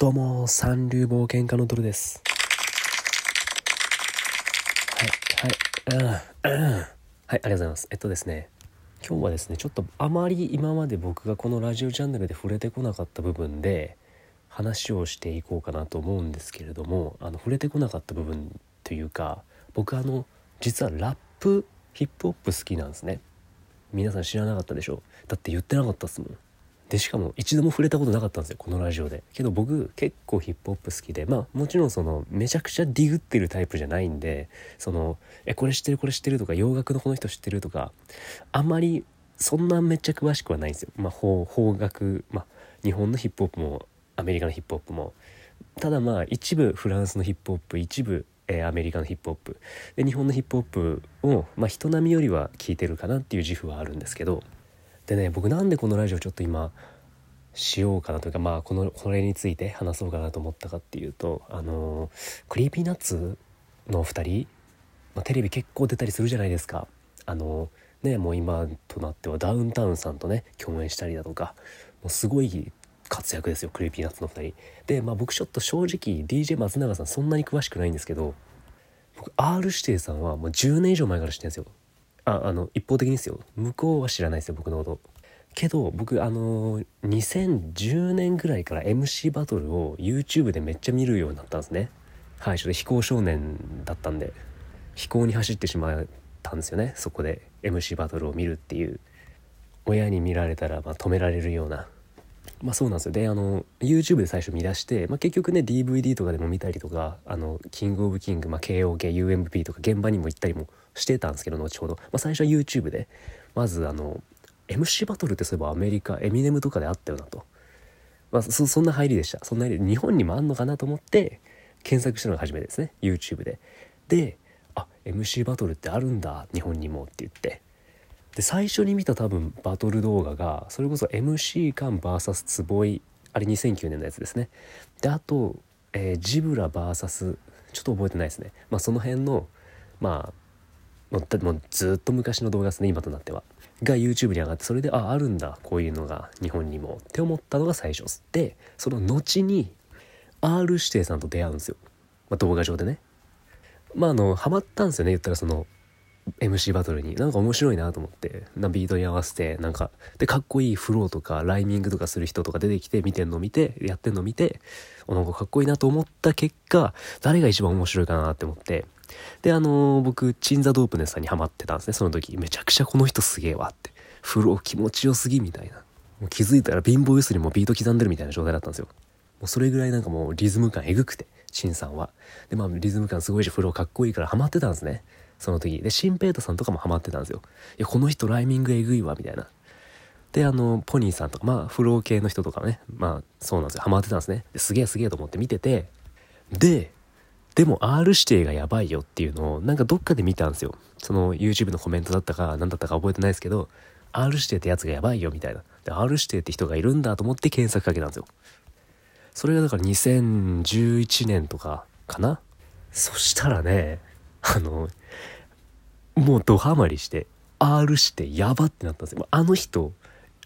どうも、三流冒険家のドルです。はい、はい、うん、うん。はい、ありがとうございます。えっとですね、今日はですね、ちょっとあまり今まで僕がこのラジオチャンネルで触れてこなかった部分で話をしていこうかなと思うんですけれども、あの触れてこなかった部分というか、僕あの実はラップ、ヒップホップ好きなんですね。皆さん知らなかったでしょ？だって言ってなかったっすもん。でしかも一度も触れたことなかったんですよこのラジオで。けど僕結構ヒップホップ好きでまあもちろんそのめちゃくちゃディグってるタイプじゃないんでそのえこれ知ってるこれ知ってるとか洋楽のこの人知ってるとかあんまりそんなめっちゃ詳しくはないんですよ。まあ邦楽まあ日本のヒップホップもアメリカのヒップホップも。ただまあ一部フランスのヒップホップ一部えアメリカのヒップホップ。で日本のヒップホップを、まあ、人並みよりは聞いてるかなっていう自負はあるんですけどでね僕なんでこのラジオちょっと今しようかなというかまあこのこれについて話そうかなと思ったかっていうとあの Creepy Nuts の2人、まあ、テレビ結構出たりするじゃないですか。あのねもう今となってはダウンタウンさんとね共演したりだとかもうすごい活躍ですよ Creepy Nuts の2人。でまあ僕ちょっと正直 DJ 松永さんそんなに詳しくないんですけど僕 R 指定さんはもう10年以上前から知ってるんですよ。ああの一方的にですよ。向こうは知らないですよ僕のこと。けど僕あの2010年ぐらいから MC バトルを YouTube でめっちゃ見るようになったんですね。はいちょっと非行少年だったんで。飛行に走ってしまったんですよねそこで MC バトルを見るっていう。親に見られたらま止められるような。まあそうなんですよ。であの YouTube で最初見出して、まあ、結局ね DVD とかでも見たりとかあのキングオブキング、まあ、KOKUMP とか現場にも行ったりもしてたんですけど後ほど、まあ、最初は YouTube でまずあの MC バトルってそういえばアメリカエミネムとかであったよなと、まあ、そそんな入りでした。そんな入り日本にもあんのかなと思って検索したのが初めてですね。YouTube で。であ MC バトルってあるんだ日本にもって言って。で最初に見た多分バトル動画がそれこそ MC カン VS 坪井あれ2009年のやつですね。であと、えージブラ VS ちょっと覚えてないですね。まあその辺のまあもうもうずっと昔の動画ですね今となっては。が YouTube に上がってそれでああるんだこういうのが日本にもって思ったのが最初です。でその後に R 指定さんと出会うんですよ、まあ、動画上でね。まああのハマったんですよね言ったらその MC バトルに。なんか面白いなと思って。なビートに合わせてなんかでかっこいいフローとかライミングとかする人とか出てきて見てんの見てやってんの見ておなんかかっこいいなと思った結果誰が一番面白いかなって思って。であのー僕チンザドープネスさんにハマってたんですね。その時めちゃくちゃこの人すげえわって。フロー気持ちよすぎみたいな。もう気づいたら貧乏ゆすりもビート刻んでるみたいな状態だったんですよ。もうそれぐらいなんかもうリズム感えぐくてチンさんは。でまあリズム感すごいしフローかっこいいからハマってたんですね。その時。でシンペイトさんとかもハマってたんですよ。いやこの人ライミングえぐいわみたいな。であのポニーさんとかまあフロー系の人とかねまあそうなんですよ。ハマってたんですね。ですげえすげえと思って見てて。ででも R 指定がやばいよっていうのをなんかどっかで見たんですよ。その YouTube のコメントだったか何だったか覚えてないですけど R 指定ってやつがやばいよみたいな。で R 指定って人がいるんだと思って検索かけたんですよ。それがだから2011年とかかな。そしたらねあのもうドハマりして R してやばってなったんですよ。あの人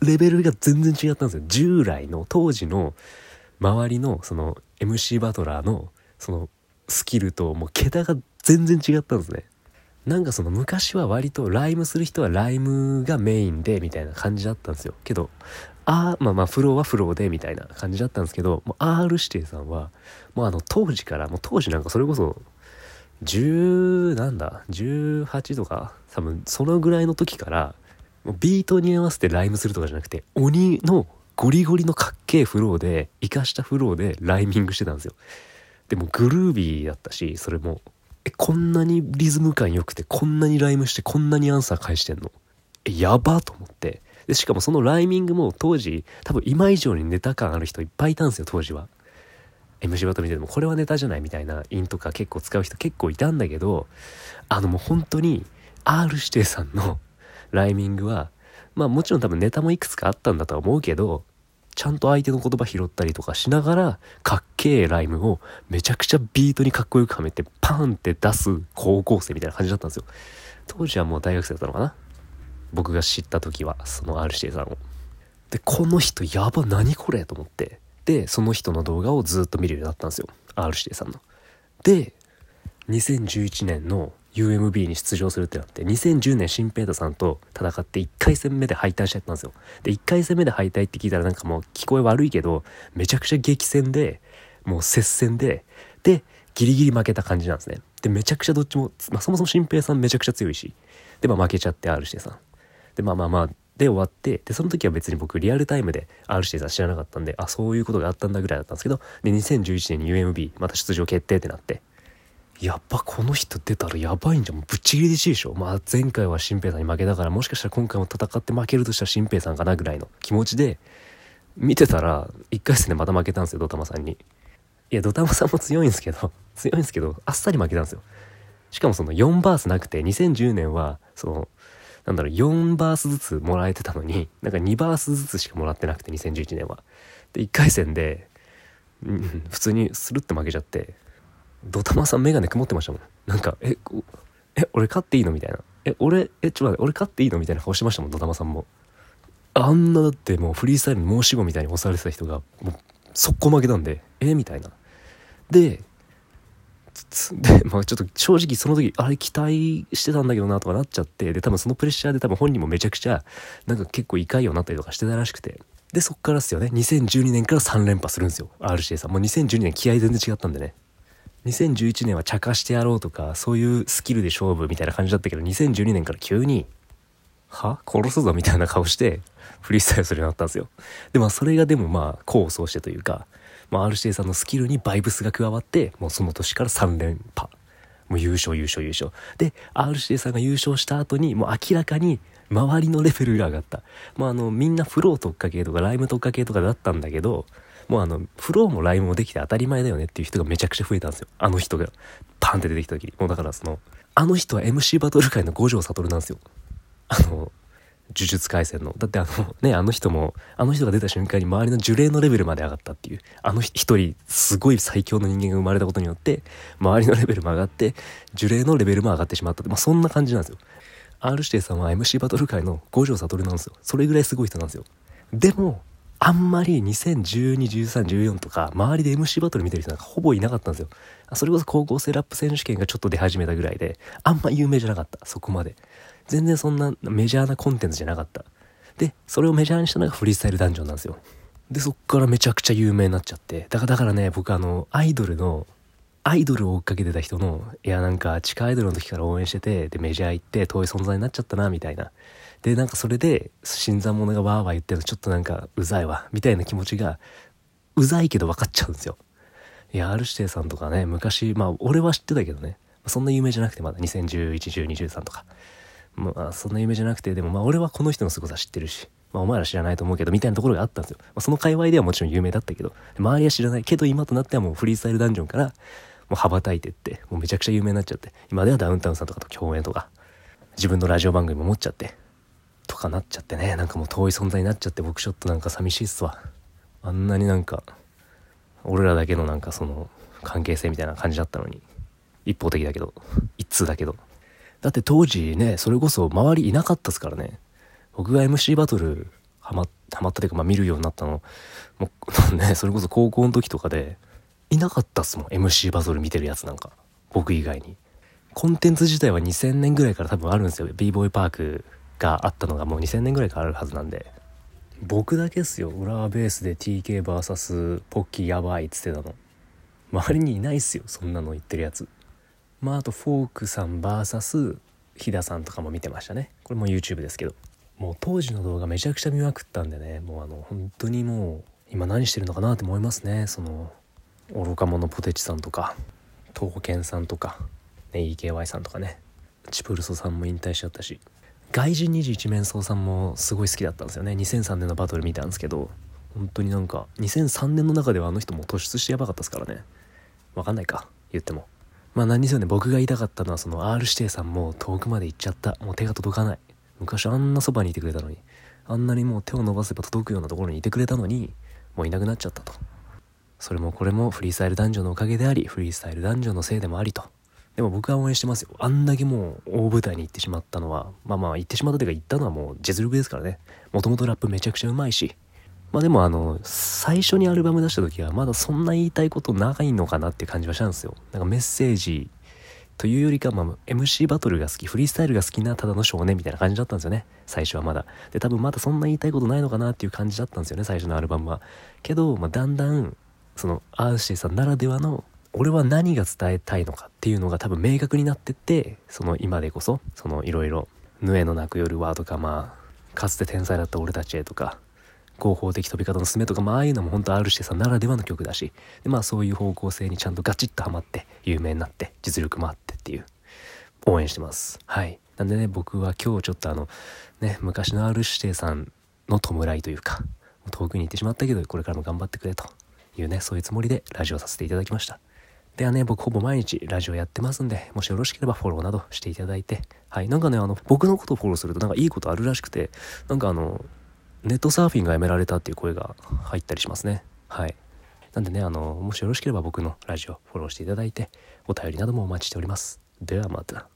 レベルが全然違ったんですよ。従来の当時の周りのその MC バトラーのそのスキルともう桁が全然違ったんですね。なんかその昔は割とライムする人はライムがメインでみたいな感じだったんですよ。けどあまあまあフローはフローでみたいな感じだったんですけどもう R 指定さんはもうあの当時からもう当時なんかそれこそ10なんだ？18とか？多分そのぐらいの時からビートに合わせてライムするとかじゃなくて鬼のゴリゴリのかっけえフローで生かしたフローでライミングしてたんですよ。でもグルービーだったしそれも。えこんなにリズム感良くてこんなにライムしてこんなにアンサー返してんの？えやばと思って。でしかもそのライミングも当時多分今以上にネタ感ある人いっぱいいたんですよ当時は。MC バトル見ててもこれはネタじゃないみたいなインとか結構使う人結構いたんだけどあのもう本当に R 指定さんの ライミングはまあもちろん多分ネタもいくつかあったんだとは思うけどちゃんと相手の言葉拾ったりとかしながらかっけえライムをめちゃくちゃビートにかっこよくはめてパーンって出す高校生みたいな感じだったんですよ。当時はもう大学生だったのかな。僕が知った時はその R 指定さんを。でこの人やば何これと思って。でその人の動画をずっと見るようになったんですよ。R 指定さんの。で2011年の UMB に出場するってなって2010年新平太さんと戦って1回戦目で敗退しちゃったんですよ。で1回戦目で敗退って聞いたらなんかもう聞こえ悪いけどめちゃくちゃ激戦でもう接戦ででギリギリ負けた感じなんですね。でめちゃくちゃどっちも、まあ、そもそも新平さんめちゃくちゃ強いしでまあ負けちゃって R 指定さん。でまあまあまあで終わってでその時は別に僕リアルタイムで R 指定さん知らなかったんであそういうことがあったんだぐらいだったんですけどで2011年に UMB また出場決定ってなってやっぱこの人出たらやばいんじゃん。もうぶっちぎりでしいでしょ。まあ前回は新平さんに負けたからもしかしたら今回も戦って負けるとしたら新平さんかなぐらいの気持ちで見てたら1回戦でまた負けたんですよ、ドタマさんに。いや、ドタマさんも強いんですけど、強いんですけど、あっさり負けたんですよ。しかもその4バースなくて、2010年は、その、なんだろう、4バースずつもらえてたのに、なんか2バースずつしかもらってなくて、2011年は。で、1回戦で、うん、普通にスルッて負けちゃって、ドタマさんメガネ曇ってましたもん。なんか、え、え、俺勝っていいの？みたいな。え、俺、え、ちょっと待って、俺勝っていいの？みたいな顔してましたもん、ドタマさんも。あんなだってもうフリースタイルに申し子みたいに押されてた人が、もう、速攻負けたんで、え？みたいな。で、で、まあちょっと正直その時、あれ期待してたんだけどなとかなっちゃって、で、多分そのプレッシャーで多分本人もめちゃくちゃ、なんか結構異界ようになったりとかしてたらしくて。で、そっからっすよね。2012年から3連覇するんですよ。RCA さん。もう2012年気合全然違ったんでね。2011年は茶化してやろうとかそういうスキルで勝負みたいな感じだったけど2012年から急に「は？殺すぞ」みたいな顔してフリースタイルするようになったんですよでもそれがでもまあ功を奏してというか、まあ、RCA さんのスキルにバイブスが加わってもうその年から3連覇もう優勝優勝優勝で RCA さんが優勝した後にもう明らかに周りのレベルが上がったまああのみんなフロー特化系とかライム特化系とかだったんだけどもうあの、フローもライムもできて当たり前だよねっていう人がめちゃくちゃ増えたんですよ。あの人が、パンって出てきた時に。もうだからその、あの人は MC バトル界の五条悟なんですよ。あの、呪術廻戦の。だってあの、ね、あの人も、あの人が出た瞬間に周りの呪霊のレベルまで上がったっていう。あの一人、すごい最強の人間が生まれたことによって、周りのレベルも上がって、呪霊のレベルも上がってしまったって。まあそんな感じなんですよ。R 指定さんは MC バトル界の五条悟なんですよ。それぐらいすごい人なんですよ。でも、あんまり2012、13、14とか、周りで MC バトル見てる人なんかほぼいなかったんですよ。それこそ高校生ラップ選手権がちょっと出始めたぐらいで、あんま有名じゃなかった、そこまで。全然そんなメジャーなコンテンツじゃなかった。で、それをメジャーにしたのがフリースタイルダンジョンなんですよ。で、そっからめちゃくちゃ有名になっちゃって。だからだからね、僕あの、アイドルの、アイドルを追っかけてた人の、いやなんか地下アイドルの時から応援してて、でメジャー行って遠い存在になっちゃったな、みたいな。でなんかそれで新参者がわーわー言ってるのちょっとなんかうざいわみたいな気持ちがうざいけど分かっちゃうんですよいや R 指定さんとかね昔まあ俺は知ってたけどねそんな有名じゃなくてまだ20111213とかまあそんな有名じゃなくてでもまあ俺はこの人の凄さ知ってるしまあお前ら知らないと思うけどみたいなところがあったんですよ、まあ、その界隈ではもちろん有名だったけど周りは知らない。けど今となってはもうフリースタイルダンジョンからもう羽ばたいてってもうめちゃくちゃ有名になっちゃって今ではダウンタウンさんとかと共演とか自分のラジオ番組も持っちゃってとかなっちゃってね。なんかもう遠い存在になっちゃって僕ちょっとなんか寂しいっすわ。あんなになんか俺らだけのなんかその関係性みたいな感じだったのに一方的だけど一通だけど。だって当時ねそれこそ周りいなかったっすからね。僕が MC バトルハマハマったというか、まあ、見るようになったの。もう ねそれこそ高校の時とかでいなかったっすもん MC バトル見てるやつなんか。僕以外に。コンテンツ自体は2000年ぐらいから多分あるんですよ。B ボーイパークがあったのがもう2000年ぐらいからあるはずなんで。僕だけっすよ。浦和ベースで TKVS ポッキーやばいっつってたの。周りにいないっすよそんなの言ってるやつ。まああとフォークさん VS 飛田さんとかも見てましたね。これも YouTube ですけど。もう当時の動画めちゃくちゃ見まくったんでね。もうあの本当にもう今何してるのかなって思いますね。その愚か者ポテチさんとか東健さんとかね EKY さんとかね。チプルソさんも引退しちゃったし。外人21面相さんもすごい好きだったんですよね。2003年のバトル見たんですけど。本当になんか2003年の中ではあの人も突出してやばかったですからね。わかんないか言っても。まあ何せね僕が言いたかったのはその R 指定さんも遠くまで行っちゃった。もう手が届かない。昔あんなそばにいてくれたのに。あんなにもう手を伸ばせば届くようなところにいてくれたのにもういなくなっちゃったと。それもこれもフリースタイル男女のおかげでありフリースタイル男女のせいでもありと。でも僕は応援してますよ。あんだけもう大舞台に行ってしまったのは、まあまあ行ってしまったというか行ったのはもう実力ですからね。もともとラップめちゃくちゃうまいし、まあでもあの、最初にアルバム出した時はまだそんな言いたいことないのかなって感じはしたんですよ。なんかメッセージというよりか、まあ、MC バトルが好き、フリースタイルが好きなただの少年みたいな感じだったんですよね。最初はまだ。で、多分まだそんな言いたいことないのかなっていう感じだったんですよね、最初のアルバムは。けど、まあ、だんだん、その、アーシーさんならではの、俺は何が伝えたいのかっていうのが多分明確になってって、その今でこそ、そのいろいろ、ヌエの泣く夜はとか、まあ、かつて天才だった俺たちへとか、合法的飛び方のすすめとか、まあ、ああいうのも本当 R してさんならではの曲だし、で、まあそういう方向性にちゃんとガチッとハマって、有名になって、実力もあってっていう、応援してます。はい。なんでね、僕は今日ちょっとあの、ね、昔の R 指定さんの弔いというか、遠くに行ってしまったけど、これからも頑張ってくれというね、そういうつもりでラジオさせていただきました。ではね、僕ほぼ毎日ラジオやってますんで、もしよろしければフォローなどしていただいて、はい、なんかね、あの、僕のことをフォローするとなんかいいことあるらしくて、なんかあの、ネットサーフィンがやめられたっていう声が入ったりしますね。はい。なんでね、あの、もしよろしければ僕のラジオフォローしていただいて、お便りなどもお待ちしております。ではまた。